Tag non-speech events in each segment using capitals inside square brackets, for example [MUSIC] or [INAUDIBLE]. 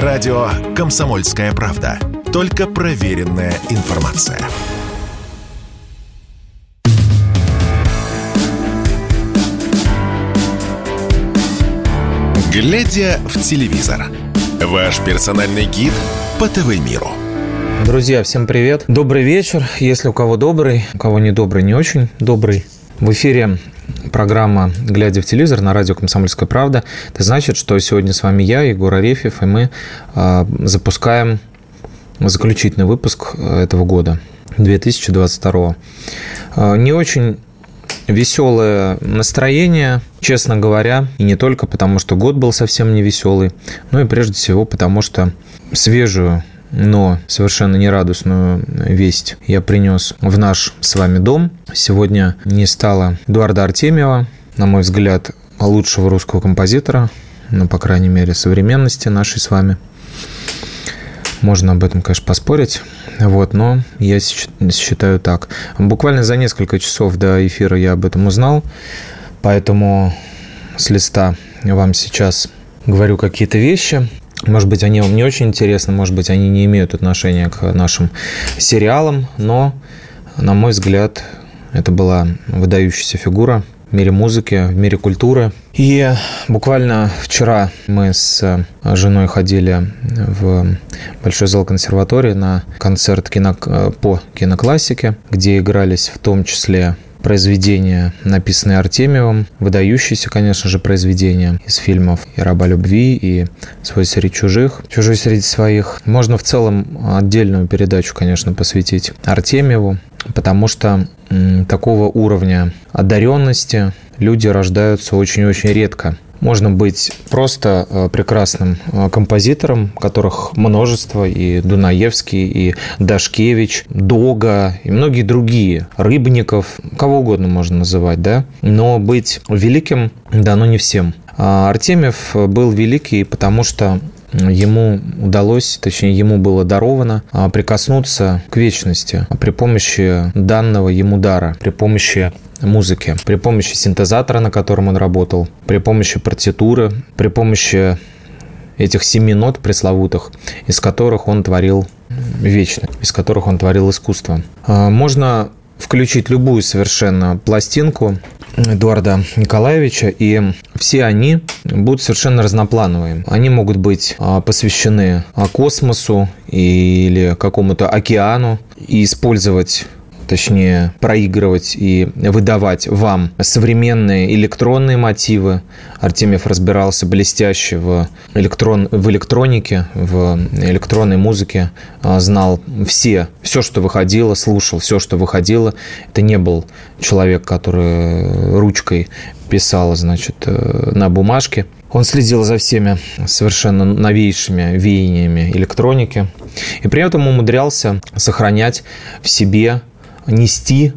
Радио «Комсомольская правда». Только проверенная информация. Глядя в телевизор. Ваш персональный гид по ТВ-миру. Друзья, всем привет. Добрый вечер. Если у кого добрый, у кого не добрый, не очень добрый. В эфире программа «Глядя в телевизор» на радио «Комсомольская правда». Это значит, что сегодня с вами я, Егор Арефьев, и мы э, запускаем заключительный выпуск этого года, 2022. Э, не очень веселое настроение, честно говоря, и не только потому, что год был совсем не веселый, но и прежде всего потому, что свежую но совершенно нерадостную весть я принес в наш с вами дом. Сегодня не стало Эдуарда Артемьева, на мой взгляд, лучшего русского композитора, ну, по крайней мере, современности нашей с вами. Можно об этом, конечно, поспорить. Вот, но я считаю так. Буквально за несколько часов до эфира я об этом узнал, поэтому с листа вам сейчас говорю какие-то вещи. Может быть, они вам не очень интересны, может быть, они не имеют отношения к нашим сериалам, но, на мой взгляд, это была выдающаяся фигура в мире музыки, в мире культуры. И буквально вчера мы с женой ходили в Большой зал консерватории на концерт кино, по киноклассике, где игрались в том числе произведения, написанные Артемьевым, выдающиеся, конечно же, произведения из фильмов и «Раба любви», и «Свой среди чужих», «Чужой среди своих». Можно в целом отдельную передачу, конечно, посвятить Артемьеву, потому что такого уровня одаренности люди рождаются очень-очень редко. Можно быть просто э, прекрасным э, композитором, которых множество, и Дунаевский, и Дашкевич, Дога, и многие другие, Рыбников, кого угодно можно называть, да, но быть великим дано не всем. А Артемьев был великий, потому что ему удалось, точнее, ему было даровано прикоснуться к вечности при помощи данного ему дара, при помощи музыки, при помощи синтезатора, на котором он работал, при помощи партитуры, при помощи этих семи нот пресловутых, из которых он творил вечно, из которых он творил искусство. А, можно включить любую совершенно пластинку Эдуарда Николаевича, и все они будут совершенно разноплановые. Они могут быть а, посвящены а, космосу или какому-то океану и использовать точнее, проигрывать и выдавать вам современные электронные мотивы. Артемьев разбирался блестяще в, электрон, в электронике, в электронной музыке, а, знал все, все, что выходило, слушал все, что выходило. Это не был человек, который ручкой писал, значит, э, на бумажке. Он следил за всеми совершенно новейшими веяниями электроники и при этом умудрялся сохранять в себе нести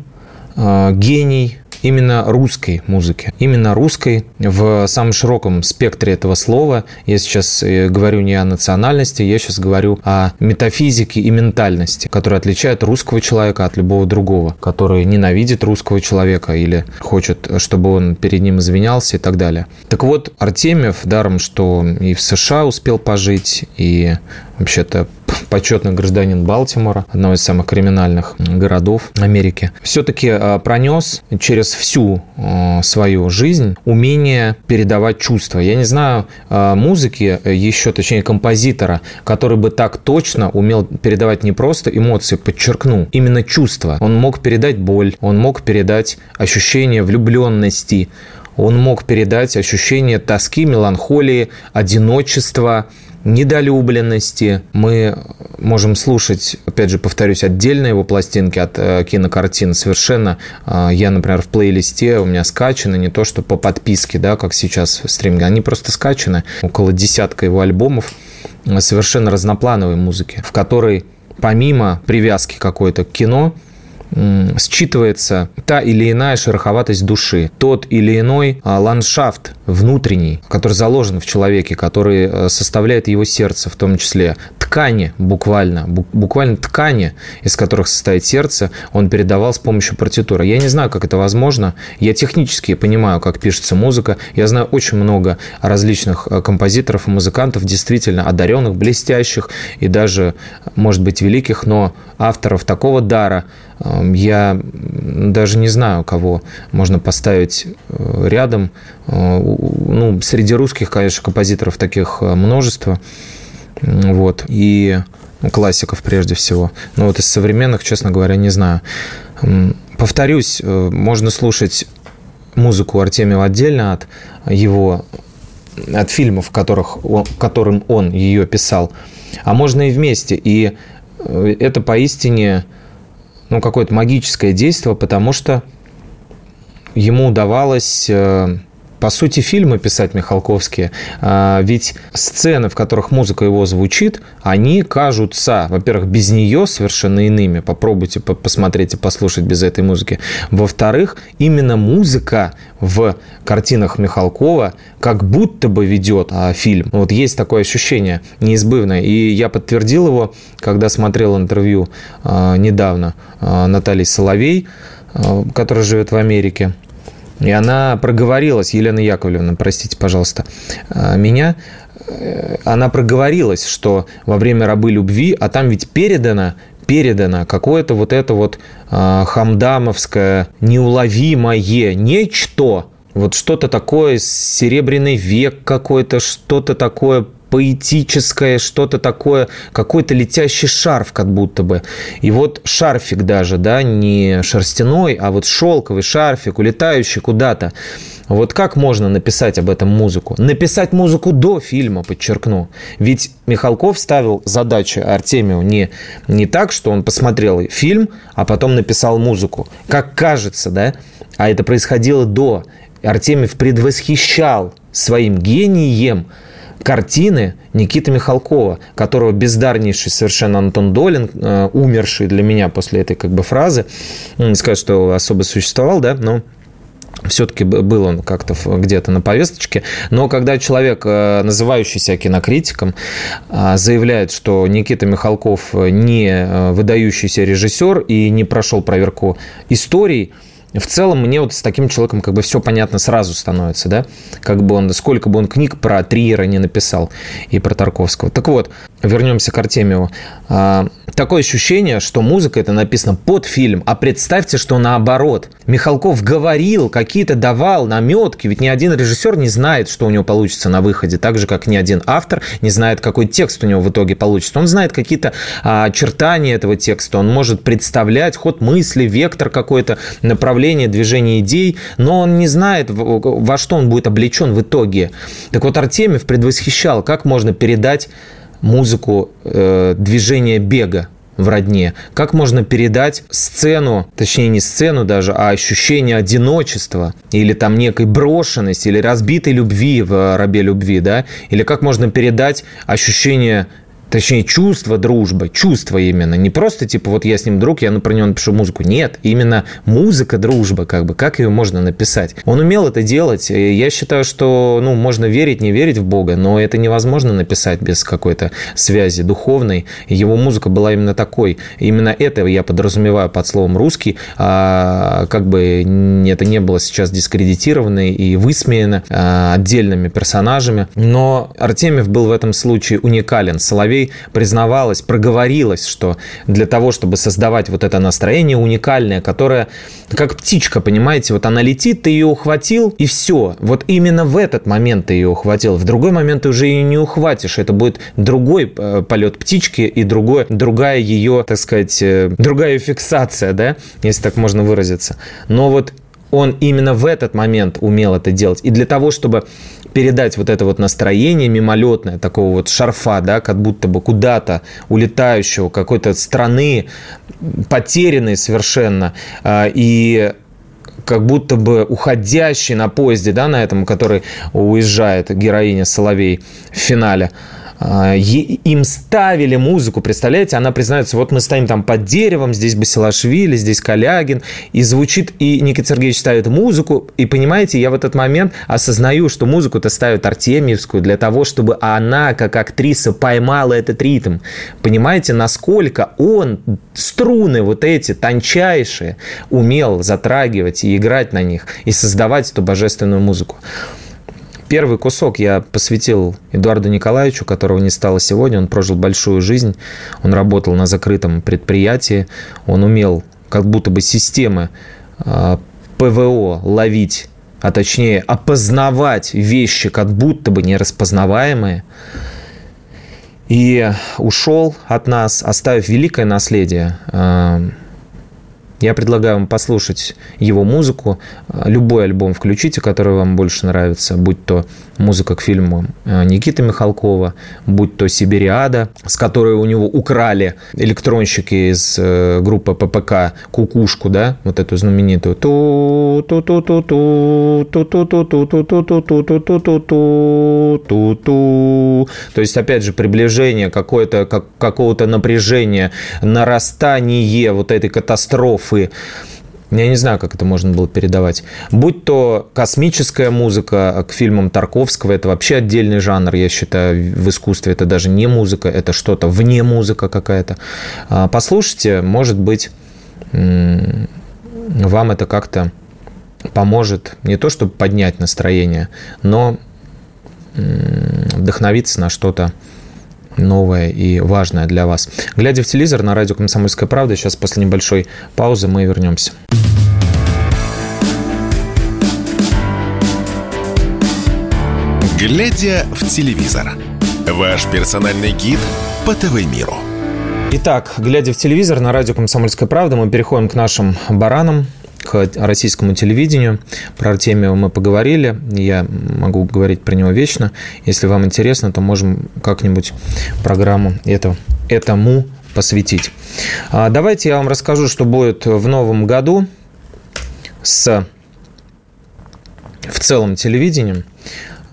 э, гений именно русской музыки. Именно русской в самом широком спектре этого слова. Я сейчас э, говорю не о национальности, я сейчас говорю о метафизике и ментальности, которая отличает русского человека от любого другого, который ненавидит русского человека или хочет, чтобы он перед ним извинялся и так далее. Так вот, Артемьев, даром, что и в США успел пожить, и вообще-то [LAUGHS] почетный гражданин Балтимора, одного из самых криминальных городов Америки, все-таки а, пронес через всю а, свою жизнь умение передавать чувства. Я не знаю а, музыки еще, точнее композитора, который бы так точно умел передавать не просто эмоции, подчеркну, именно чувства. Он мог передать боль, он мог передать ощущение влюбленности, он мог передать ощущение тоски, меланхолии, одиночества, недолюбленности. Мы можем слушать, опять же, повторюсь, отдельно его пластинки от э, кинокартин. Совершенно э, я, например, в плейлисте у меня скачаны, не то что по подписке, да, как сейчас в стриминге, они просто скачаны. Около десятка его альбомов совершенно разноплановой музыки, в которой помимо привязки какой-то к кино, считывается та или иная шероховатость души, тот или иной а, ландшафт внутренний, который заложен в человеке, который э, составляет его сердце в том числе, ткани буквально, буквально ткани, из которых состоит сердце, он передавал с помощью партитуры. Я не знаю, как это возможно. Я технически понимаю, как пишется музыка. Я знаю очень много различных э, композиторов и музыкантов, действительно одаренных, блестящих и даже, может быть, великих, но авторов такого дара я даже не знаю, кого можно поставить э, рядом. Э, ну, среди русских, конечно, композиторов таких множество. Вот. И ну, классиков прежде всего. Но вот из современных, честно говоря, не знаю. Повторюсь, э, можно слушать музыку Артемьева отдельно от его от фильмов, которых которым он ее писал, а можно и вместе. И э, это поистине ну, какое-то магическое действие, потому что ему удавалось э, по сути, фильмы писать Михалковские, а, ведь сцены, в которых музыка его звучит, они кажутся, во-первых, без нее совершенно иными. Попробуйте посмотреть и послушать без этой музыки. Во-вторых, именно музыка в картинах Михалкова как будто бы ведет а, фильм. Вот есть такое ощущение неизбывное. И я подтвердил его, когда смотрел интервью а, недавно Натальи Соловей, которая живет в Америке. И она проговорилась, Елена Яковлевна, простите, пожалуйста, а, меня, э, она проговорилась, что во время рабы любви, а там ведь передано, передано какое-то вот это вот э, хамдамовское неуловимое нечто, вот что-то такое, серебряный век какой-то, что-то такое поэтическое, что-то такое, какой-то летящий шарф как будто бы. И вот шарфик даже, да, не шерстяной, а вот шелковый шарфик, улетающий куда-то. Вот как можно написать об этом музыку? Написать музыку до фильма, подчеркну. Ведь Михалков ставил задачу Артемию не, не так, что он посмотрел фильм, а потом написал музыку. Как кажется, да? А это происходило до. Артемьев предвосхищал своим гением картины Никиты Михалкова, которого бездарнейший совершенно Антон Долин, э, умерший для меня после этой как бы фразы, не сказать, что особо существовал, да, но все-таки был он как-то где-то на повесточке. Но когда человек, э, называющий себя кинокритиком, э, заявляет, что Никита Михалков не выдающийся режиссер и не прошел проверку историй, в целом мне вот с таким человеком как бы все понятно сразу становится, да, как бы он, сколько бы он книг про Триера не написал и про Тарковского. Так вот, вернемся к Артемьеву. А, такое ощущение, что музыка это написана под фильм, а представьте, что наоборот. Михалков говорил, какие-то давал наметки, ведь ни один режиссер не знает, что у него получится на выходе, так же, как ни один автор не знает, какой текст у него в итоге получится. Он знает какие-то а, очертания этого текста, он может представлять ход мысли, вектор какой-то, направление движения идей, но он не знает, во что он будет облечен в итоге. Так вот, Артемьев предвосхищал, как можно передать музыку э, движения бега в родне. Как можно передать сцену, точнее не сцену даже, а ощущение одиночества или там некой брошенности или разбитой любви в рабе любви, да? Или как можно передать ощущение точнее, чувство дружбы, чувство именно, не просто типа вот я с ним друг, я про него напишу музыку, нет, именно музыка дружба, как бы, как ее можно написать. Он умел это делать, я считаю, что, ну, можно верить, не верить в Бога, но это невозможно написать без какой-то связи духовной, его музыка была именно такой, именно это я подразумеваю под словом русский, а, как бы это не было сейчас дискредитировано и высмеяно а, отдельными персонажами, но Артемьев был в этом случае уникален, Соловей Соловей признавалась, проговорилась, что для того, чтобы создавать вот это настроение уникальное, которое как птичка, понимаете, вот она летит, ты ее ухватил, и все. Вот именно в этот момент ты ее ухватил. В другой момент ты уже ее не ухватишь. Это будет другой э, полет птички и другой, другая ее, так сказать, э, другая фиксация, да, если так можно выразиться. Но вот он именно в этот момент умел это делать. И для того, чтобы передать вот это вот настроение мимолетное, такого вот шарфа, да, как будто бы куда-то улетающего, какой-то страны, потерянной совершенно, а, и как будто бы уходящий на поезде, да, на этом, который уезжает героиня Соловей в финале, им ставили музыку, представляете, она признается, вот мы стоим там под деревом, здесь Басилашвили, здесь Калягин, и звучит, и Никита Сергеевич ставит музыку, и понимаете, я в этот момент осознаю, что музыку-то ставят Артемьевскую для того, чтобы она, как актриса, поймала этот ритм. Понимаете, насколько он струны вот эти тончайшие умел затрагивать и играть на них, и создавать эту божественную музыку. Первый кусок я посвятил Эдуарду Николаевичу, которого не стало сегодня. Он прожил большую жизнь, он работал на закрытом предприятии, он умел как будто бы системы а, ПВО ловить, а точнее опознавать вещи, как будто бы нераспознаваемые. И ушел от нас, оставив великое наследие а, я предлагаю вам послушать его музыку. Любой альбом включите, который вам больше нравится, будь то музыка к фильму э, Никиты Михалкова, будь то «Сибириада», с которой у него украли электронщики из э, группы ППК «Кукушку», да, вот эту знаменитую ту ту ту ту ту ту ту ту ту ту ту ту ту ту ту ту ту ту То есть, опять же, приближение какое-то, какого-то напряжения, нарастание вот этой катастрофы, я не знаю, как это можно было передавать. Будь то космическая музыка к фильмам Тарковского, это вообще отдельный жанр, я считаю, в искусстве. Это даже не музыка, это что-то вне музыка какая-то. А, послушайте, может быть, вам это как-то поможет не то, чтобы поднять настроение, но вдохновиться на что-то новое и важное для вас. Глядя в телевизор на радио «Комсомольская правда», сейчас после небольшой паузы мы вернемся. Глядя в телевизор. Ваш персональный гид по ТВ-миру. Итак, глядя в телевизор на радио «Комсомольская правда», мы переходим к нашим баранам, к российскому телевидению. Про Артемия мы поговорили. Я могу говорить про него вечно. Если вам интересно, то можем как-нибудь программу это, этому посвятить. А давайте я вам расскажу, что будет в новом году с в целом телевидением.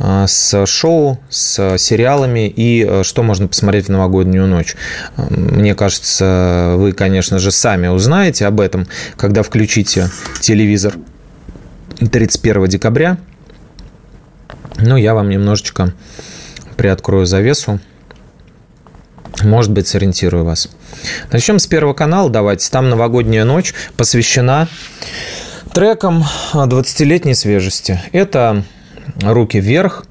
А, с шоу, с сериалами и э, что можно посмотреть в новогоднюю ночь. Мне кажется, вы, конечно же, сами узнаете об этом, когда включите телевизор 31 декабря. Ну, я вам немножечко приоткрою завесу. Может быть, сориентирую вас. Начнем с Первого канала. Давайте. Там новогодняя ночь посвящена трекам 20-летней свежести. Это руки вверх,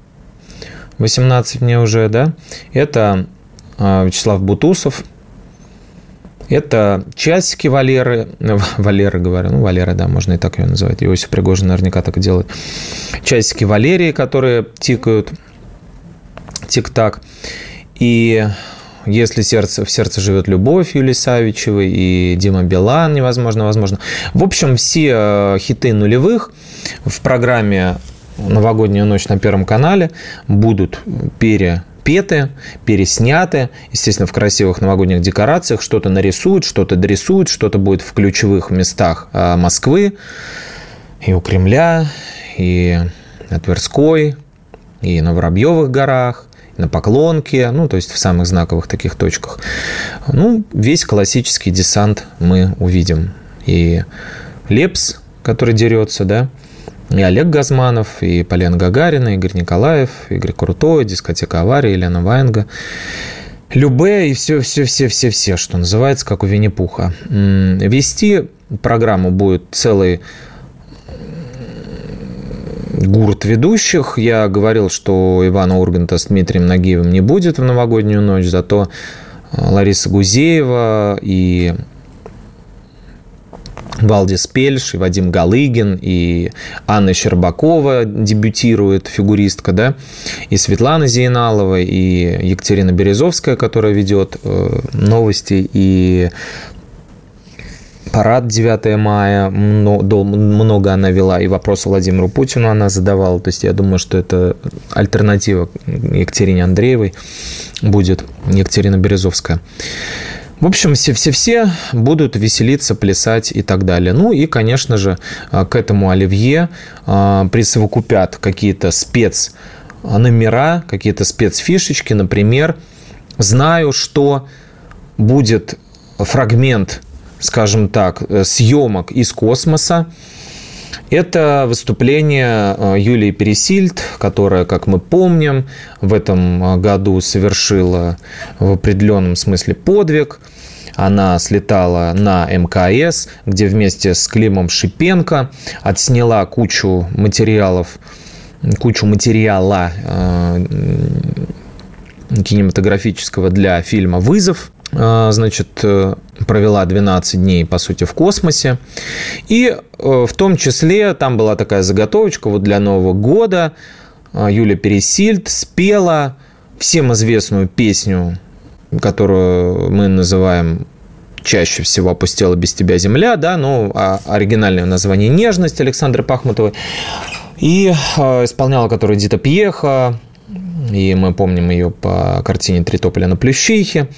18 мне уже, да, это а, Вячеслав Бутусов, это часики Валеры, [LAUGHS] Валеры говорю, ну, Валера, да, можно и так ее называть, Иосиф Пригожин наверняка так и делает. Часики Валерии, которые тикают, тик-так. И если сердце, в сердце живет любовь Юлии Савичевой и Дима Билан, невозможно, возможно. В общем, все э, хиты нулевых в программе новогоднюю ночь на Первом канале будут перепеты, пересняты, естественно, в красивых новогодних декорациях, что-то нарисуют, что-то дорисуют, что-то будет в ключевых местах а, Москвы, и у Кремля, и на Тверской, и на Воробьевых горах, на Поклонке, ну, то есть в самых знаковых таких точках. Ну, весь классический десант мы увидим. И Лепс, который дерется, да, и Олег Газманов, и Полина Гагарина, Игорь Николаев, Игорь Крутой, дискотека аварии, Елена Ваенга. Любе и все, все, все, все, все, что называется, как у Винни-Пуха. Вести программу будет целый гурт ведущих. Я говорил, что Ивана Урганта с Дмитрием Нагиевым не будет в новогоднюю ночь, зато Лариса Гузеева и Валдис Пельш, и Вадим Галыгин, и Анна Щербакова дебютирует, фигуристка, да, и Светлана Зейналова, и Екатерина Березовская, которая ведет э, новости, и парад 9 мая, много она вела, и вопросы Владимиру Путину она задавала, то есть я думаю, что это альтернатива Екатерине Андреевой будет Екатерина Березовская. В общем, все-все-все будут веселиться, плясать и так далее. Ну и, конечно же, а, к этому оливье а, присовокупят какие-то спец номера, какие-то спецфишечки. Например, знаю, что будет фрагмент, скажем так, съемок из космоса. Это выступление э, Юлии Пересильд, которая, как мы помним, в этом э, году совершила в определенном смысле подвиг. Она слетала на МКС, где вместе с Климом Шипенко отсняла кучу материалов, кучу материала э, кинематографического для фильма «Вызов». А, значит, э, провела 12 дней, по сути, в космосе. И э, в том числе там была такая заготовочка вот для Нового года. Юля Пересильд спела всем известную песню, которую мы называем чаще всего «Опустела без тебя земля», да, но а оригинальное название «Нежность» Александры Пахмутовой. И исполняла которую Дита Пьеха, и мы помним ее по картине «Три тополя на Плющихе».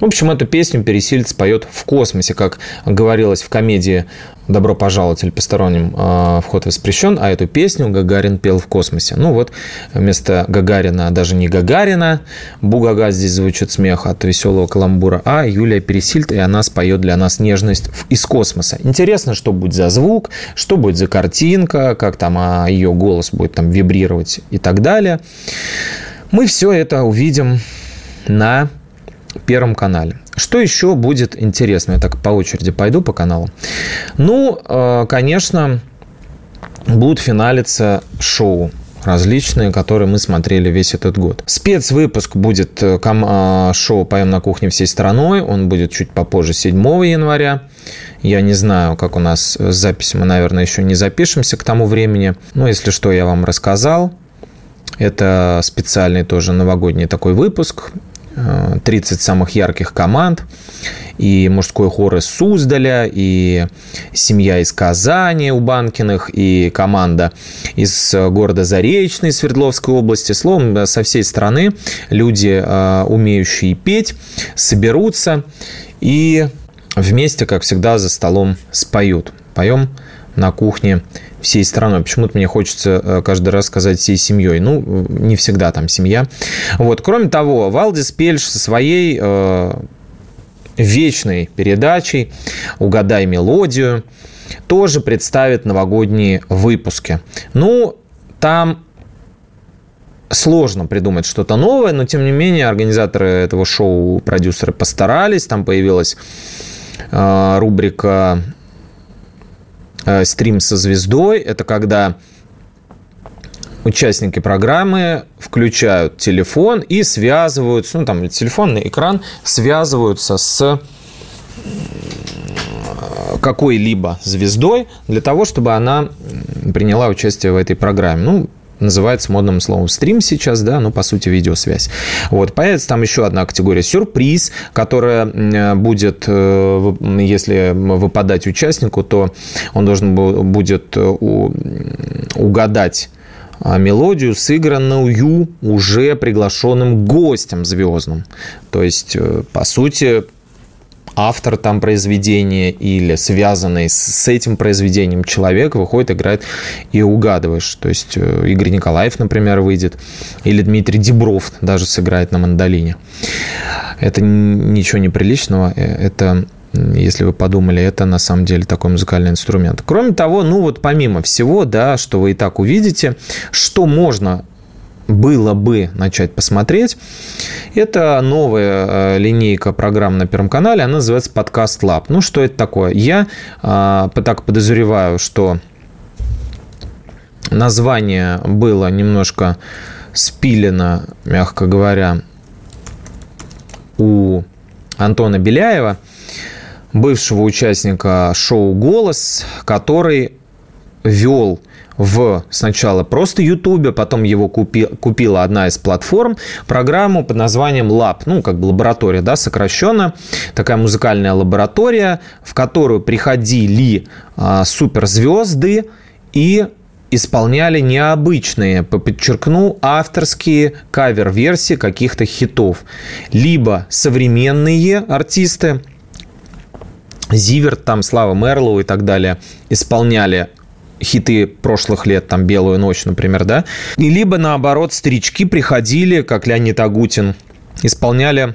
В общем, эту песню Пересильц поет в космосе, как говорилось в комедии «Добро пожаловать» или «Посторонним а, вход воспрещен», а эту песню Гагарин пел в космосе. Ну вот, вместо Гагарина даже не Гагарина, Бугага здесь звучит смех от веселого каламбура, а Юлия Пересильд, и она споет для нас нежность из космоса. Интересно, что будет за звук, что будет за картинка, как там а ее голос будет там вибрировать и так далее. Мы все это увидим на Первом канале. Что еще будет интересно? Я так по очереди пойду по каналу. Ну, э, конечно, будут финалиться шоу различные, которые мы смотрели весь этот год. Спецвыпуск будет э, э, шоу «Поем на кухне всей страной». Он будет чуть попозже, 7 января. Я не знаю, как у нас с записью. Мы, наверное, еще не запишемся к тому времени. Но, если что, я вам рассказал. Это специальный тоже новогодний такой выпуск. 30 самых ярких команд, и мужской хор из Суздаля, и семья из Казани у Банкиных, и команда из города Заречный Свердловской области. Словом, со всей страны люди, умеющие петь, соберутся и вместе, как всегда, за столом споют. Поем на кухне всей страной. Почему-то мне хочется э, каждый раз сказать всей семьей. Ну, не всегда там семья. Вот. Кроме того, Валдис Пельш со своей э, вечной передачей «Угадай мелодию» тоже представит новогодние выпуски. Ну, там сложно придумать что-то новое, но тем не менее организаторы этого шоу, продюсеры постарались. Там появилась э, рубрика стрим со звездой. Это когда участники программы включают телефон и связываются, ну там телефонный экран, связываются с какой-либо звездой для того, чтобы она приняла участие в этой программе. Ну, называется модным словом стрим сейчас, да, ну, по сути, видеосвязь. Вот, появится там еще одна категория сюрприз, которая будет, э, если выпадать участнику, то он должен будет э, угадать а, мелодию, сыгранную уже приглашенным гостем звездным. То есть, э, по сути, автор там произведения или связанный с этим произведением человек выходит, играет и угадываешь. То есть э, Игорь Николаев, например, выйдет, или Дмитрий Дебров даже сыграет на мандолине. Это ничего неприличного, э, это если вы подумали, это на самом деле такой музыкальный инструмент. Кроме того, ну вот помимо всего, да, что вы и так увидите, что можно было бы начать посмотреть. Это новая э, линейка программ на Первом канале, она называется «Подкаст Лаб». Ну, что это такое? Я а, так подозреваю, что название было немножко спилено, мягко говоря, у Антона Беляева, бывшего участника шоу «Голос», который вел в сначала просто YouTube, потом его купи, купила одна из платформ, программу под названием Lab, ну, как бы лаборатория, да, сокращенно, такая музыкальная лаборатория, в которую приходили а, суперзвезды и исполняли необычные, подчеркну, авторские кавер-версии каких-то хитов. Либо современные артисты, Зиверт, там, Слава Мерлоу и так далее, исполняли хиты прошлых лет, там «Белую ночь», например, да? И либо, наоборот, старички приходили, как Леонид Агутин, исполняли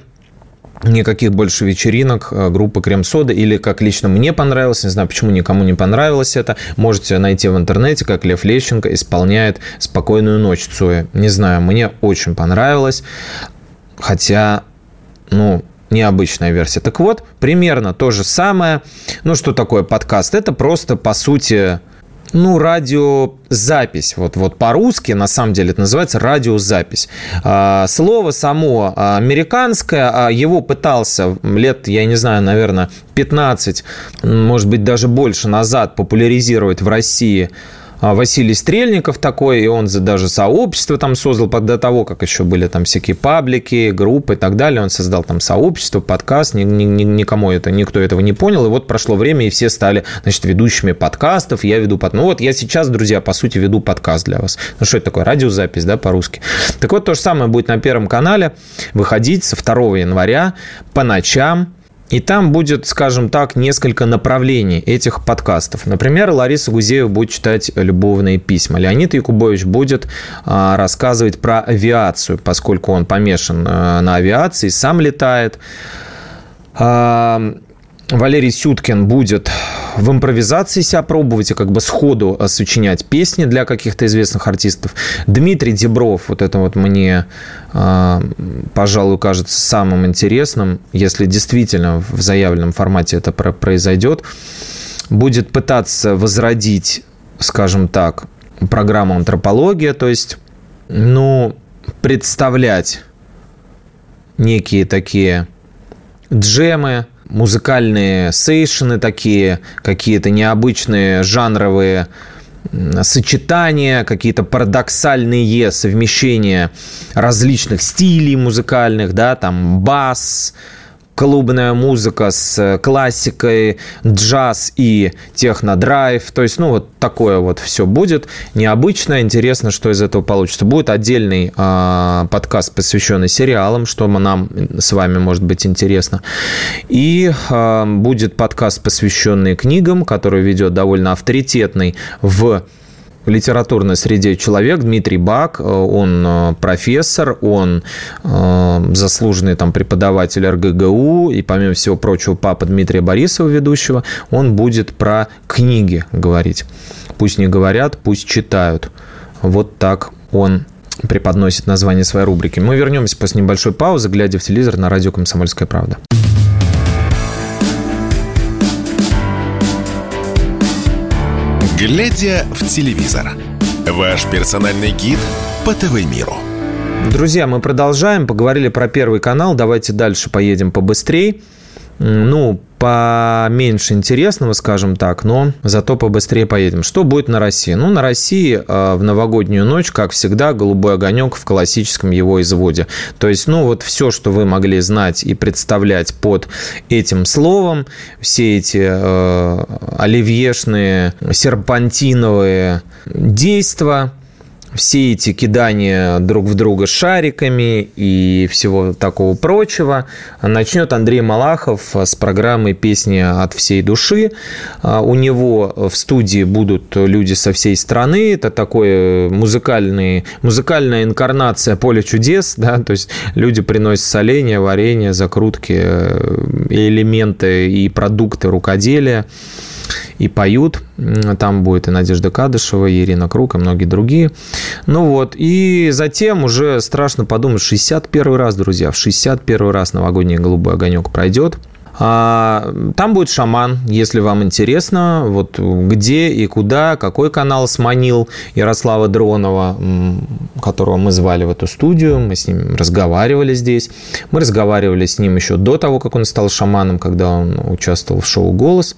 никаких больше вечеринок э, группы Крем-Сода, или как лично мне понравилось, не знаю, почему никому не понравилось это, можете найти в интернете, как Лев Лещенко исполняет «Спокойную ночь» Цоя. Не знаю, мне очень понравилось, хотя, ну, необычная версия. Так вот, примерно то же самое. Ну, что такое подкаст? Это просто, по сути, ну, радиозапись. Вот, вот по-русски, на самом деле, это называется радиозапись. А, слово само американское, а его пытался лет, я не знаю, наверное, 15, может быть, даже больше назад популяризировать в России а, Василий Стрельников такой, и он даже сообщество там создал, до того, как еще были там всякие паблики, группы и так далее, он создал там сообщество, подкаст, ни, ни, никому это, никто этого не понял, и вот прошло время, и все стали, значит, ведущими подкастов, я веду под... Ну вот я сейчас, друзья, по сути, веду подкаст для вас. Ну что это такое? Радиозапись, да, по-русски. Так вот, то же самое будет на Первом канале выходить со 2 января по ночам, и там будет, скажем так, несколько направлений этих подкастов. Например, Лариса Гузеева будет читать любовные письма. Леонид Якубович будет а, рассказывать про авиацию, поскольку он помешан а, на авиации, сам летает. А, Валерий Сюткин будет в импровизации себя пробовать и как бы сходу э, сочинять песни для каких-то известных артистов. Дмитрий Дебров, вот это вот мне, э, пожалуй, кажется самым интересным, если действительно в заявленном формате это произойдет, будет пытаться возродить, скажем так, программу антропология, то есть, ну, представлять некие такие джемы, музыкальные сейшены такие, какие-то необычные жанровые сочетания, какие-то парадоксальные совмещения различных стилей музыкальных, да, там бас, клубная музыка с классикой, джаз и технодрайв. То есть, ну, вот такое вот все будет. Необычно, интересно, что из этого получится. Будет отдельный э, подкаст, посвященный сериалам, что нам с вами может быть интересно. И э, будет подкаст, посвященный книгам, который ведет довольно авторитетный в литературной среде человек, Дмитрий Бак, э, он э, профессор, он э, заслуженный там преподаватель РГГУ, и помимо всего прочего папа Дмитрия Борисова, ведущего, он будет про книги говорить. Пусть не говорят, пусть читают. Вот так он преподносит название своей рубрики. Мы вернемся после небольшой паузы, глядя в телевизор на радио «Комсомольская правда». Глядя в телевизор. Ваш персональный гид по ТВ-миру. Друзья, мы продолжаем. Поговорили про Первый канал. Давайте дальше поедем побыстрее ну, поменьше интересного, скажем так, но зато побыстрее поедем. Что будет на России? Ну, на России э, в новогоднюю ночь, как всегда, голубой огонек в классическом его изводе. То есть, ну, вот все, что вы могли знать и представлять под этим словом, все эти э, оливьешные, серпантиновые действия – все эти кидания друг в друга шариками и всего такого прочего начнет Андрей Малахов с программы «Песни от всей души». А, у него в студии будут люди со всей страны. Это такой музыкальный, музыкальная инкарнация поля чудес. Да? То есть люди приносят соленья, варенье, закрутки, э, элементы и продукты рукоделия и поют. Там будет и Надежда Кадышева, и Ирина Круг, и многие другие. Ну вот, и затем уже страшно подумать, 61 раз, друзья, в 61 раз новогодний голубой огонек пройдет. А, там будет шаман, если вам интересно, вот где и куда, какой канал сманил Ярослава Дронова, которого мы звали в эту студию, мы с ним разговаривали здесь. Мы разговаривали с ним еще до того, как он стал шаманом, когда он участвовал в шоу «Голос».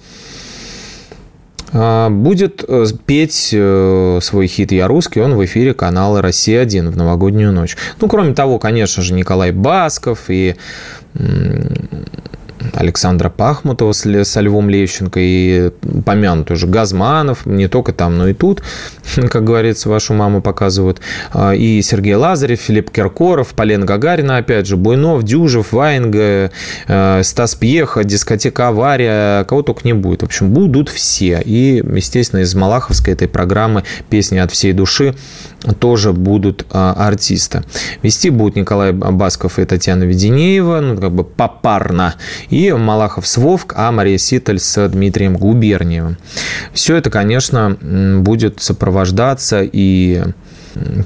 А, будет э, петь э, свой хит «Я русский», он в эфире канала «Россия-1» в новогоднюю ночь. Ну, кроме того, конечно же, Николай Басков и Александра Пахмутова со Львом Лещенко и помянут уже Газманов, не только там, но и тут, [LAUGHS] как говорится, вашу маму показывают, а, и Сергей Лазарев, Филипп Киркоров, Полен Гагарина, опять же, Буйнов, Дюжев, Ваенга, э, Стас Пьеха, дискотека «Авария», кого только не будет. В общем, будут все. И, естественно, из Малаховской этой программы «Песни от всей души» тоже будут а, артисты. Вести будут Николай Басков и Татьяна Веденеева, ну, как бы попарно, и Малахов с Вовк, а Мария Ситаль с Дмитрием Губерниевым. Все это, конечно, будет сопровождаться и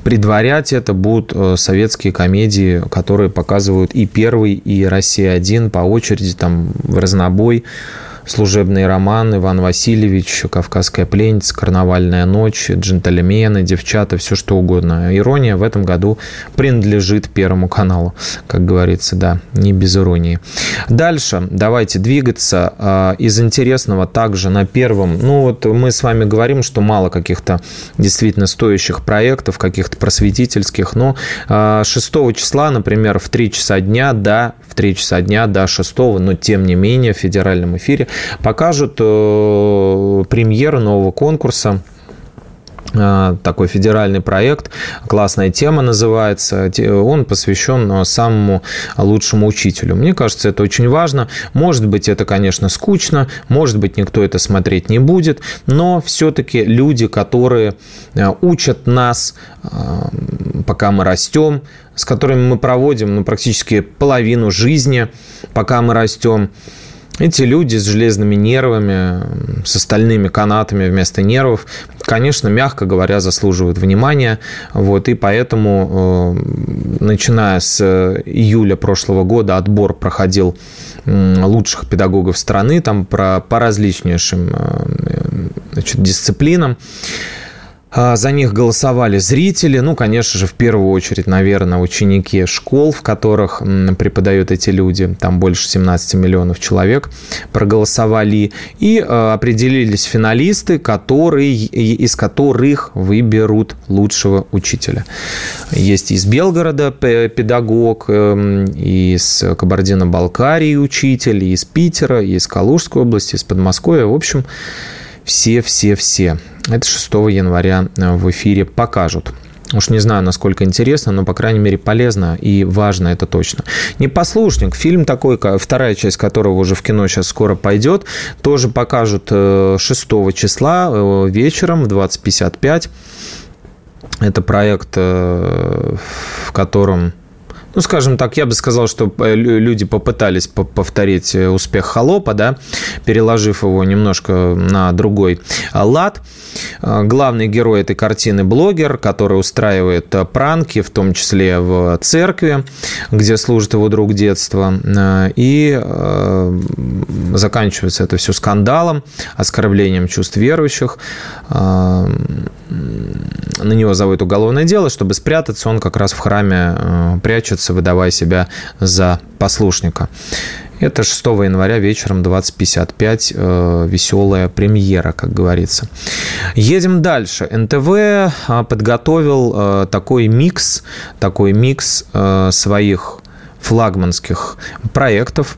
предварять это будут э, советские комедии, которые показывают и первый, и «Россия-1» по очереди, там, в разнобой служебный роман, Иван Васильевич, Кавказская пленница, Карнавальная ночь, джентльмены, девчата, все что угодно. Ирония в этом году принадлежит Первому каналу, как говорится, да, не без иронии. Дальше давайте двигаться. А, из интересного также на первом, ну вот мы с вами говорим, что мало каких-то действительно стоящих проектов, каких-то просветительских, но 6 а, числа, например, в 3 часа дня, да, в 3 часа дня до 6, но тем не менее в федеральном эфире покажут э, премьеру нового конкурса э, такой федеральный проект, классная тема называется, он посвящен э, самому лучшему учителю. Мне кажется, это очень важно. Может быть, это, конечно, скучно, может быть, никто это смотреть не будет, но все-таки люди, которые учат нас, пока мы растем, с которыми мы проводим ну, практически половину жизни, пока мы растем, эти люди с железными нервами, с остальными канатами вместо нервов, конечно, мягко говоря, заслуживают внимания. Вот, и поэтому, э, начиная с июля прошлого года, отбор проходил лучших педагогов страны там про, по различнейшим э, значит, дисциплинам. А, за них голосовали зрители, ну, конечно же, в первую очередь, наверное, ученики школ, в которых преподают эти люди, там больше 17 миллионов человек проголосовали, и а, определились финалисты, которые, из которых выберут лучшего учителя. Есть из Белгорода педагог, эм, из Кабардино-Балкарии учитель, из Питера, из Калужской области, из Подмосковья, в общем, все-все-все. Это 6 января э, в эфире покажут. Уж не знаю, насколько интересно, но, по крайней мере, полезно и важно это точно. «Непослушник» – фильм такой, вторая часть которого уже в кино сейчас скоро пойдет, тоже покажут 6 э, числа э, вечером в 20.55. Это проект, в котором ну, скажем так, я бы сказал, что э, люди попытались повторить э, успех Холопа, да, переложив его немножко на другой а, лад. А, главный герой этой картины – блогер, который устраивает э, пранки, в том числе в церкви, где служит его друг детства. И заканчивается это все скандалом, оскорблением чувств верующих. На него заводят уголовное дело, чтобы спрятаться, он как раз в храме прячется месяца, выдавая себя за послушника. Это 6 января вечером 20.55. Э, веселая премьера, как говорится. Едем дальше. НТВ а, подготовил э, такой микс, такой микс э, своих флагманских проектов.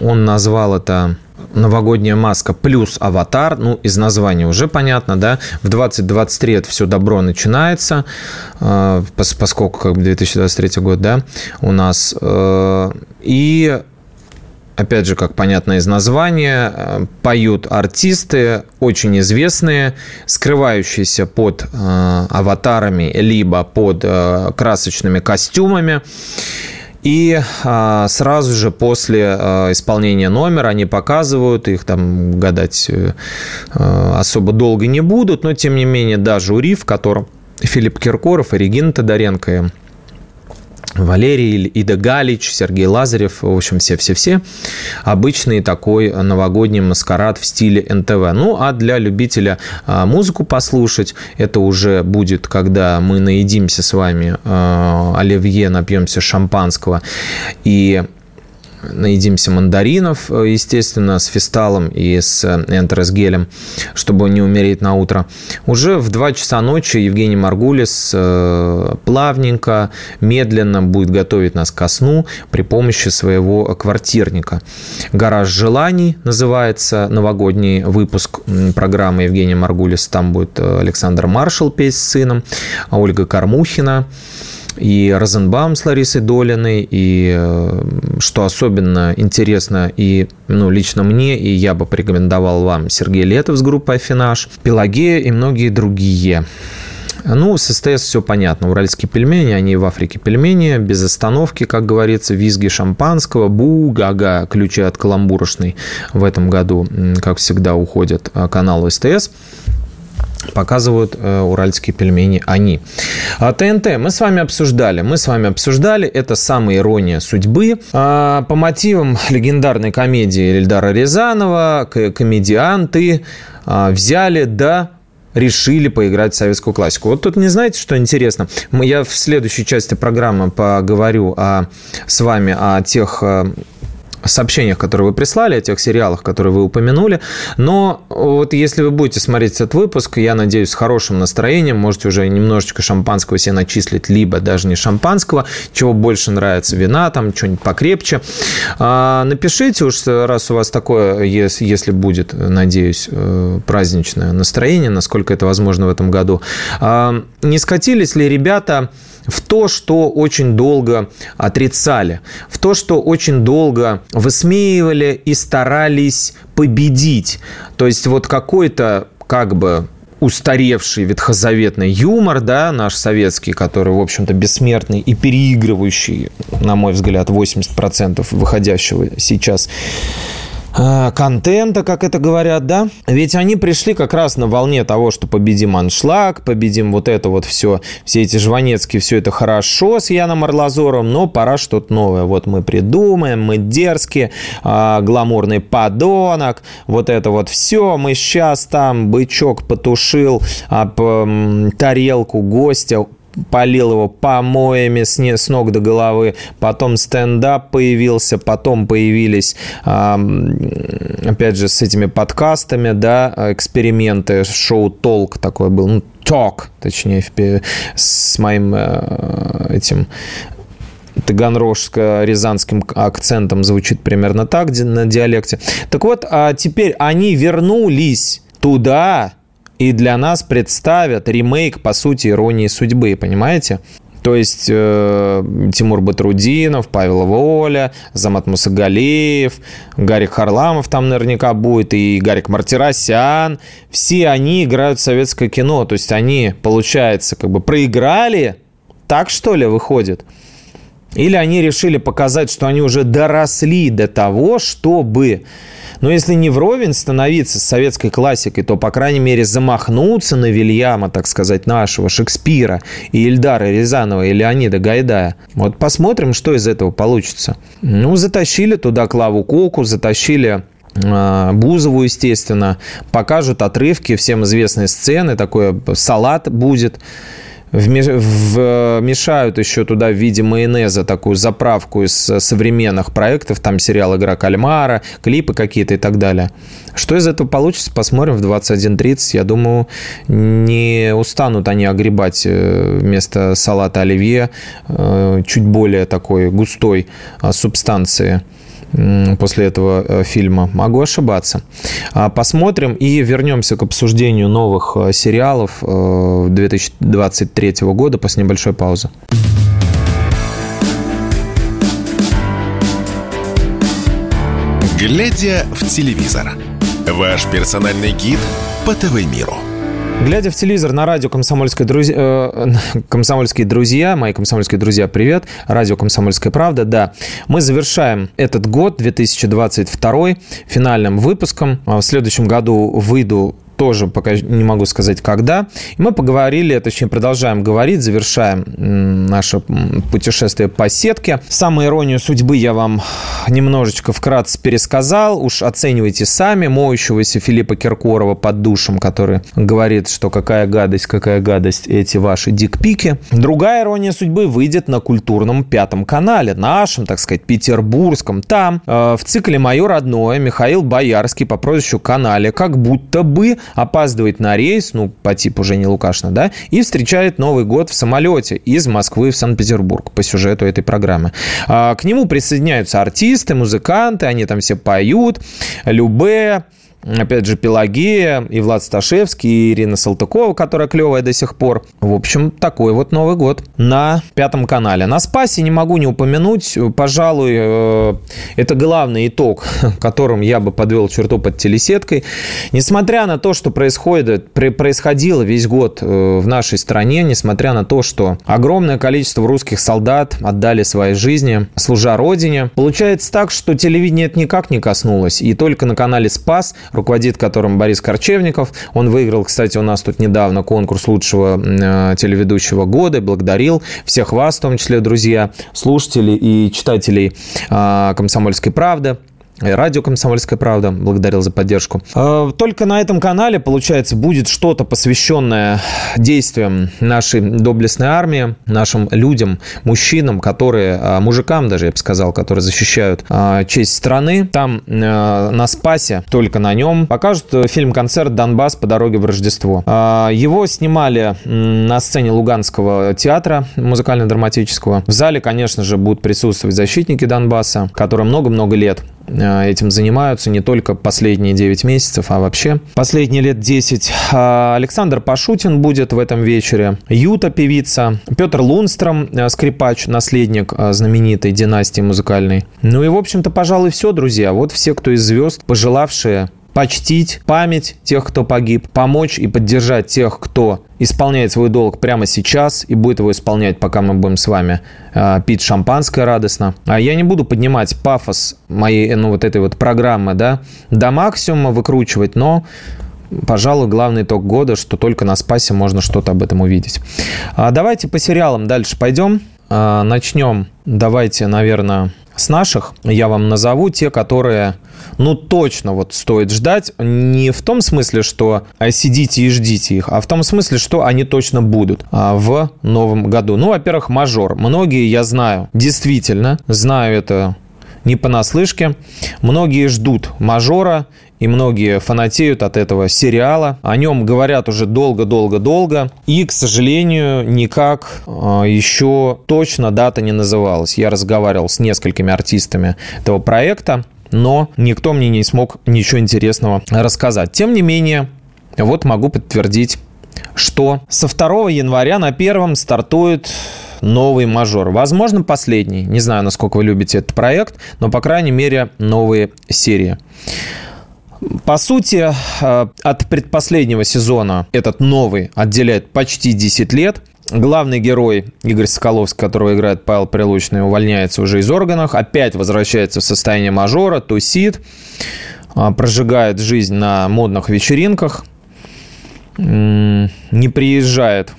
Он назвал это новогодняя маска плюс аватар, ну, из названия уже понятно, да, в 2023 это все добро начинается, э, поскольку как бы 2023 год, да, у нас, э, и опять же, как понятно из названия, э, поют артисты очень известные, скрывающиеся под аватарами, либо под красочными костюмами. И а, сразу же после а, исполнения номера они показывают, их там гадать а, особо долго не будут, но тем не менее, да, жюри, в котором Филипп Киркоров и Регина Тодоренко Валерий Ида Галич, Сергей Лазарев, в общем, все-все-все. Обычный такой новогодний маскарад в стиле НТВ. Ну, а для любителя а, музыку послушать, это уже будет, когда мы наедимся с вами а, оливье, напьемся шампанского и наедимся мандаринов, естественно, с фисталом и с энтеросгелем, чтобы не умереть на утро. Уже в 2 часа ночи Евгений Маргулис плавненько, медленно будет готовить нас ко сну при помощи своего квартирника. «Гараж желаний» называется новогодний выпуск программы Евгения Маргулис. Там будет Александр Маршал петь с сыном, Ольга Кормухина и Розенбаум с Ларисой Долиной, и э, что особенно интересно и ну, лично мне, и я бы порекомендовал вам Сергей Летов с группой «Афинаж», Пелагея и многие другие. Ну, с СТС все понятно. Уральские пельмени, они в Африке пельмени, без остановки, как говорится, визги шампанского, бу, гага, ключи от каламбурошной в этом году, как всегда, уходят э, каналу СТС показывают э, уральские пельмени они. А ТНТ мы с вами обсуждали. Мы с вами обсуждали. Это самая ирония судьбы. А, по мотивам легендарной комедии Эльдара Рязанова комедианты а, взяли да решили поиграть в советскую классику. Вот тут не знаете, что интересно? Я в следующей части программы поговорю о, с вами о тех э, сообщениях, которые вы прислали, о тех сериалах, которые вы упомянули. Но вот если вы будете смотреть этот выпуск, я надеюсь, с хорошим настроением, можете уже немножечко шампанского себе начислить, либо даже не шампанского, чего больше нравится, вина, там, что-нибудь покрепче. А, напишите уж, раз у вас такое, если будет, надеюсь, э, праздничное настроение, насколько это возможно в этом году. А, не скатились ли ребята в то, что очень долго отрицали, в то, что очень долго высмеивали и старались победить. То есть вот какой-то как бы устаревший ветхозаветный юмор, да, наш советский, который, в общем-то, бессмертный и переигрывающий, на мой взгляд, 80% выходящего сейчас контента, как это говорят, да? Ведь они пришли как раз на волне того, что победим аншлаг, победим вот это вот все, все эти жванецкие, все это хорошо с Яном Орлазором, но пора что-то новое. Вот мы придумаем, мы дерзкие, э, гламурный подонок, вот это вот все, мы сейчас там бычок потушил тарелку гостя, полил его помоями с, не, с ног до головы, потом стендап появился, потом появились, опять же, с этими подкастами, да, эксперименты, шоу «Толк» такой был, ну, «Ток», точнее, с моим э, этим таганрожско-рязанским акцентом звучит примерно так на диалекте. Так вот, а теперь они вернулись туда, и для нас представят ремейк, по сути, иронии судьбы, понимаете? То есть э, Тимур Батрудинов, Павел Воля, Замат Мусагалеев, Гарик Харламов там наверняка будет, и Гарик Мартиросян. Все они играют в советское кино. То есть они, получается, как бы проиграли. Так что ли выходит? Или они решили показать, что они уже доросли до того, чтобы но если не вровень становиться с советской классикой, то, по крайней мере, замахнуться на Вильяма, так сказать, нашего, Шекспира, и Ильдара Рязанова, и Леонида Гайдая. Вот посмотрим, что из этого получится. Ну, затащили туда Клаву Коку, затащили а, Бузову, естественно, покажут отрывки, всем известные сцены, такой салат будет вмешают еще туда в виде майонеза такую заправку из современных проектов, там сериал «Игра кальмара», клипы какие-то и так далее. Что из этого получится, посмотрим в 21.30. Я думаю, не устанут они огребать э, вместо салата оливье э, чуть более такой густой субстанции после этого э, фильма. Могу ошибаться. А, посмотрим и вернемся к обсуждению новых э, сериалов 2023 э, года после небольшой паузы. Глядя в телевизор. Ваш персональный гид по ТВ-миру. Глядя в телевизор на радио «Комсомольские друзья», э, «Комсомольские друзья», мои комсомольские друзья, привет, радио «Комсомольская правда», да, мы завершаем этот год, 2022, финальным выпуском. А в следующем году выйду тоже пока не могу сказать, когда. И мы поговорили, точнее, продолжаем говорить, завершаем наше путешествие по сетке. Самую иронию судьбы я вам немножечко вкратце пересказал. Уж оценивайте сами. Моющегося Филиппа Киркорова под душем, который говорит, что какая гадость, какая гадость эти ваши дикпики. Другая ирония судьбы выйдет на культурном пятом канале, нашем, так сказать, петербургском. Там э, в цикле «Мое родное» Михаил Боярский по прозвищу Канале как будто бы опаздывает на рейс, ну, по типу Жени Лукашина, да, и встречает Новый год в самолете из Москвы в Санкт-Петербург по сюжету этой программы. А, к нему присоединяются артисты, музыканты, они там все поют. Любе, опять же, Пелагея, и Влад Сташевский, и Ирина Салтыкова, которая клевая до сих пор. В общем, такой вот Новый год на Пятом канале. На Спасе не могу не упомянуть, пожалуй, э, это главный итог, [LAUGHS] которым я бы подвел черту под телесеткой. Несмотря на то, что происходит, происходило весь год э, в нашей стране, несмотря на то, что огромное количество русских солдат отдали свои жизни, служа Родине, получается так, что телевидение это никак не коснулось. И только на канале Спас руководит которым Борис Корчевников. Он выиграл, кстати, у нас тут недавно конкурс лучшего э, телеведущего года, благодарил всех вас, в том числе, друзья, слушателей и читателей э, «Комсомольской правды». Радио «Комсомольская правда» благодарил за поддержку. А, только на этом канале, получается, будет что-то посвященное действиям нашей доблестной армии, нашим людям, мужчинам, которые, а, мужикам даже, я бы сказал, которые защищают а, честь страны. Там на Спасе, только на нем, покажут фильм-концерт «Донбасс по дороге в Рождество». Его снимали на сцене Луганского театра музыкально-драматического. В зале, конечно же, будут присутствовать защитники Донбасса, которые много-много лет Э, этим занимаются не только последние 9 месяцев, а вообще последние лет 10. А, Александр Пашутин будет в этом вечере, Юта певица, Петр Лунстром, э, скрипач, наследник э, знаменитой династии музыкальной. Ну и, в общем-то, пожалуй, все, друзья. Вот все, кто из звезд, пожелавшие почтить память тех, кто погиб, помочь и поддержать тех, кто исполняет свой долг прямо сейчас и будет его исполнять, пока мы будем с вами э, пить шампанское радостно. А я не буду поднимать пафос моей, ну, вот этой вот программы, да, до максимума выкручивать, но пожалуй, главный итог года, что только на Спасе можно что-то об этом увидеть. А давайте по сериалам дальше пойдем. А, начнем, давайте, наверное, с наших. Я вам назову те, которые ну, точно вот стоит ждать. Не в том смысле, что а, сидите и ждите их, а в том смысле, что они точно будут а, в новом году. Ну, во-первых, мажор. Многие, я знаю, действительно, знаю это не понаслышке. Многие ждут мажора, и многие фанатеют от этого сериала. О нем говорят уже долго-долго-долго. И, к сожалению, никак а, еще точно дата не называлась. Я разговаривал с несколькими артистами этого проекта но никто мне не смог ничего интересного рассказать. Тем не менее, вот могу подтвердить, что со 2 января на первом стартует новый мажор. Возможно, последний. Не знаю, насколько вы любите этот проект, но, по крайней мере, новые серии. По сути, э, от предпоследнего сезона этот новый отделяет почти 10 лет – Главный герой Игорь Соколовский, которого играет Павел Прилучный, увольняется уже из органов, опять возвращается в состояние мажора, тусит, а, прожигает жизнь на модных вечеринках, не приезжает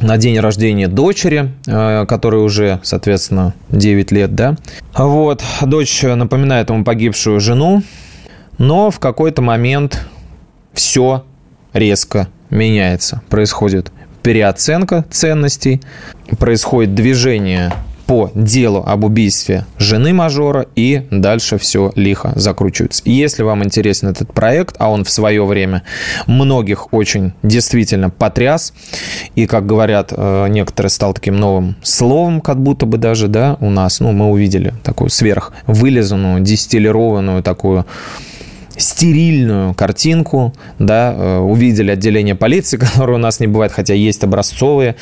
на день рождения дочери, а, которой уже, соответственно, 9 лет, да. Вот, дочь напоминает ему погибшую жену, но в какой-то момент все резко меняется, происходит переоценка ценностей, происходит движение по делу об убийстве жены мажора, и дальше все лихо закручивается. Если вам интересен этот проект, а он в свое время многих очень действительно потряс, и, как говорят э, некоторые, стал таким новым словом, как будто бы даже, да, у нас, ну, мы увидели такую сверхвылизанную, дистиллированную такую стерильную картинку, да, э, увидели отделение полиции, [LAUGHS] которое у нас не бывает, хотя есть образцовые,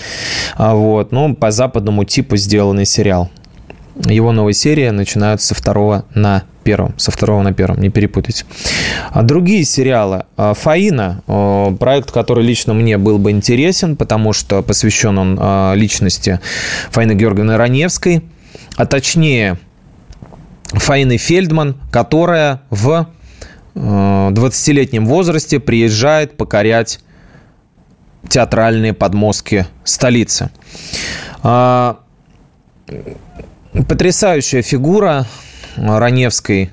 а вот, но по западному типу сделанный сериал. Его новая серия начинается со второго на первом, со второго на первом, не перепутайте. А другие сериалы. А, Фаина, проект, который лично мне был бы интересен, потому что посвящен он личности Фаины Георгиевны Раневской, а точнее Фаины Фельдман, которая в 20-летнем возрасте приезжает покорять театральные подмостки столицы. А, Потрясающая фигура Раневской,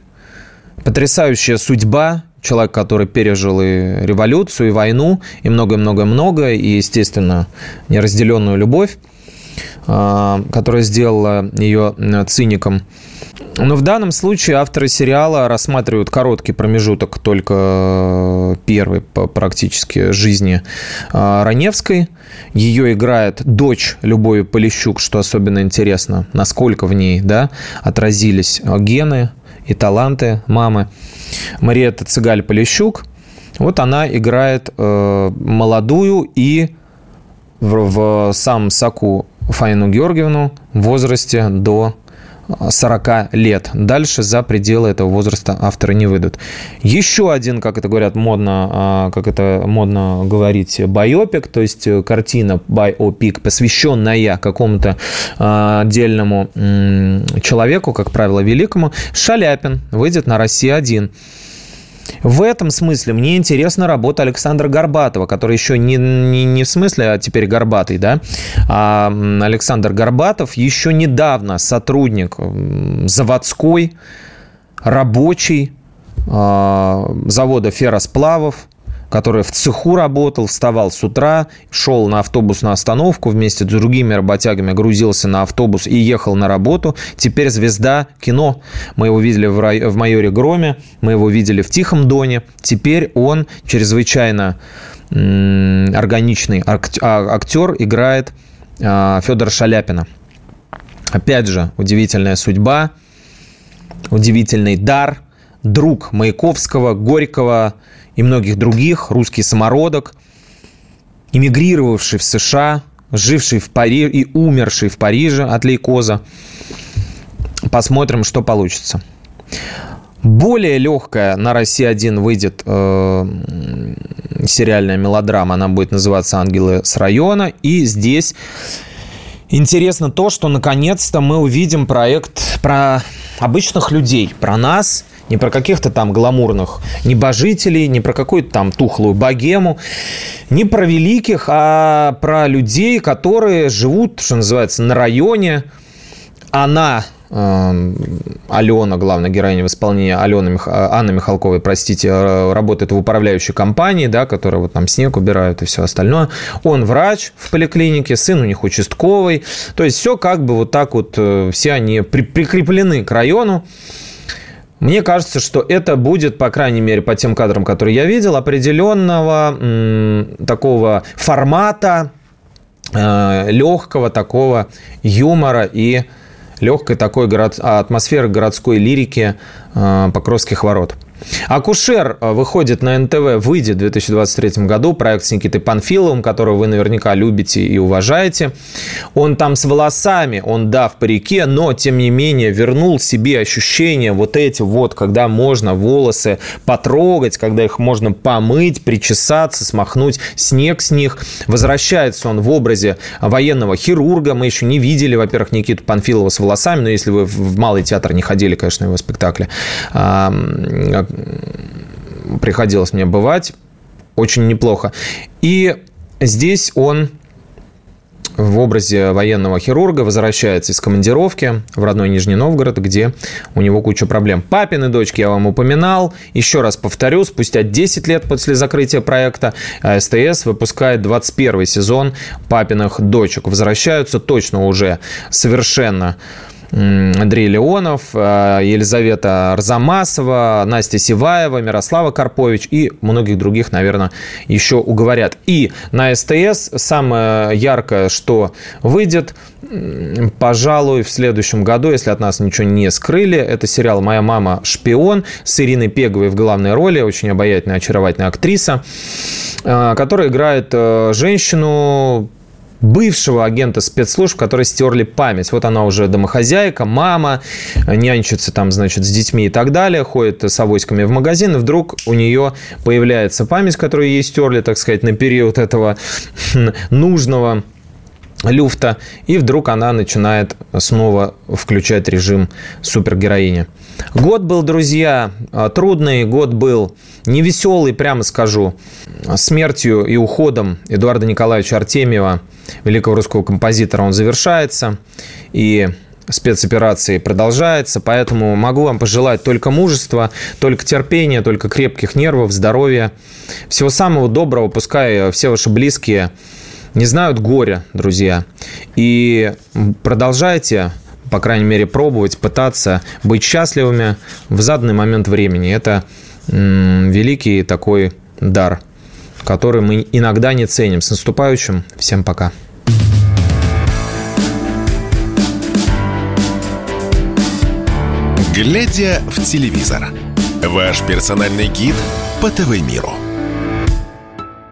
потрясающая судьба, человек, который пережил и революцию, и войну, и многое-многое-многое, и, естественно, неразделенную любовь, а, которая сделала ее циником. Но в данном случае авторы сериала рассматривают короткий промежуток только э, первой практически жизни а, Раневской. Ее играет дочь Любови Полищук, что особенно интересно, насколько в ней да, отразились гены и таланты мамы. Мариетта Цыгаль-Полищук. Вот она играет э, молодую и в, в самом соку Фаину Георгиевну в возрасте до 40 лет. Дальше за пределы этого возраста авторы не выйдут. Еще один, как это говорят модно, а, как это модно говорить, байопик, то есть картина байопик, посвященная какому-то а, отдельному человеку, как правило, великому, Шаляпин выйдет на Россия-1. В этом смысле мне интересна работа Александра Горбатова, который еще не, не, не в смысле, а теперь Горбатый, да, а Александр Горбатов еще недавно сотрудник заводской, рабочий а, завода ферросплавов, который в цеху работал, вставал с утра, шел на автобус на остановку вместе с другими работягами, грузился на автобус и ехал на работу. Теперь звезда кино. Мы его видели в, рай... в «Майоре Громе», мы его видели в «Тихом доне». Теперь он чрезвычайно органичный а, актер, играет а, Федор Шаляпина. Опять же, удивительная судьба, удивительный дар, друг Маяковского, Горького, и многих других, русский самородок, эмигрировавший в США, живший в Париже и умерший в Париже от лейкоза. Посмотрим, что получится. Более легкая на России 1 выйдет э, сериальная мелодрама. Она будет называться «Ангелы с района». И здесь интересно то, что наконец-то мы увидим проект про обычных людей, про нас, не про каких-то там гламурных небожителей, не про какую-то там тухлую богему, не про великих, а про людей, которые живут, что называется, на районе. Она эм, Алена, главная героиня в исполнении Алены, Мих... Анны Михалковой, простите, э, работает в управляющей компании, да, которая вот там снег убирают и все остальное. Он врач в поликлинике, сын у них участковый. То есть все как бы вот так вот, э, все они при... прикреплены к району. Мне кажется, что это будет, по крайней мере, по тем кадрам, которые я видел, определенного м, такого формата, э, легкого такого юмора и легкой такой город, атмосферы городской лирики э, Покровских ворот. «Акушер» э, выходит на НТВ, выйдет в 2023 году. Проект с Никитой Панфиловым, которого вы наверняка любите и уважаете. Он там с волосами, он, да, в парике, но, тем не менее, вернул себе ощущения вот эти вот, когда можно волосы потрогать, когда их можно помыть, причесаться, смахнуть снег с них. Возвращается он в образе военного хирурга. Мы еще не видели, во-первых, Никиту Панфилова с волосами, но если вы в Малый театр не ходили, конечно, его спектакли, приходилось мне бывать. Очень неплохо. И здесь он в образе военного хирурга возвращается из командировки в родной Нижний Новгород, где у него куча проблем. Папины дочки я вам упоминал. Еще раз повторю, спустя 10 лет после закрытия проекта СТС выпускает 21 сезон папиных дочек. Возвращаются точно уже совершенно Андрей Леонов, э, Елизавета Арзамасова, Настя Сиваева, Мирослава Карпович и многих других, наверное, еще уговорят. И на СТС самое яркое, что выйдет, пожалуй, в следующем году, если от нас ничего не скрыли, это сериал «Моя мама шпион» с Ириной Пеговой в главной роли, очень обаятельная, очаровательная актриса, э, которая играет э, женщину, бывшего агента спецслужб, которые стерли память. Вот она уже домохозяйка, мама, нянчится там, значит, с детьми и так далее, ходит с авоськами в магазин, и вдруг у нее появляется память, которую ей стерли, так сказать, на период этого [LAUGHS] нужного люфта, и вдруг она начинает снова включать режим супергероини. Год был, друзья, трудный, год был невеселый, прямо скажу. Смертью и уходом Эдуарда Николаевича Артемьева – великого русского композитора, он завершается. И спецоперации продолжается, поэтому могу вам пожелать только мужества, только терпения, только крепких нервов, здоровья, всего самого доброго, пускай все ваши близкие не знают горя, друзья. И продолжайте, по крайней мере, пробовать, пытаться быть счастливыми в заданный момент времени. Это великий такой дар, который мы иногда не ценим. С наступающим. Всем пока. Глядя в телевизор. Ваш персональный гид по ТВ-миру.